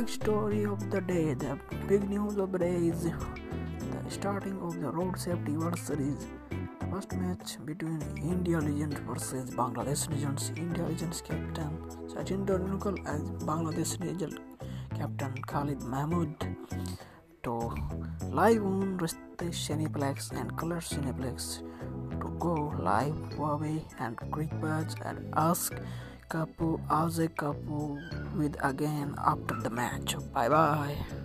story of the day. The big news of the day is the starting of the Road Safety World Series. The first match between India Legends versus Bangladesh Legends. India Legends captain Sachin Tendulkar as Bangladesh Legends captain Khalid Mahmood to live on Rishtey Cineplex and Color Cineplex to go live Huawei and Cricbuzz and ask Kapu Ajay Kapu with again after the match. Bye bye.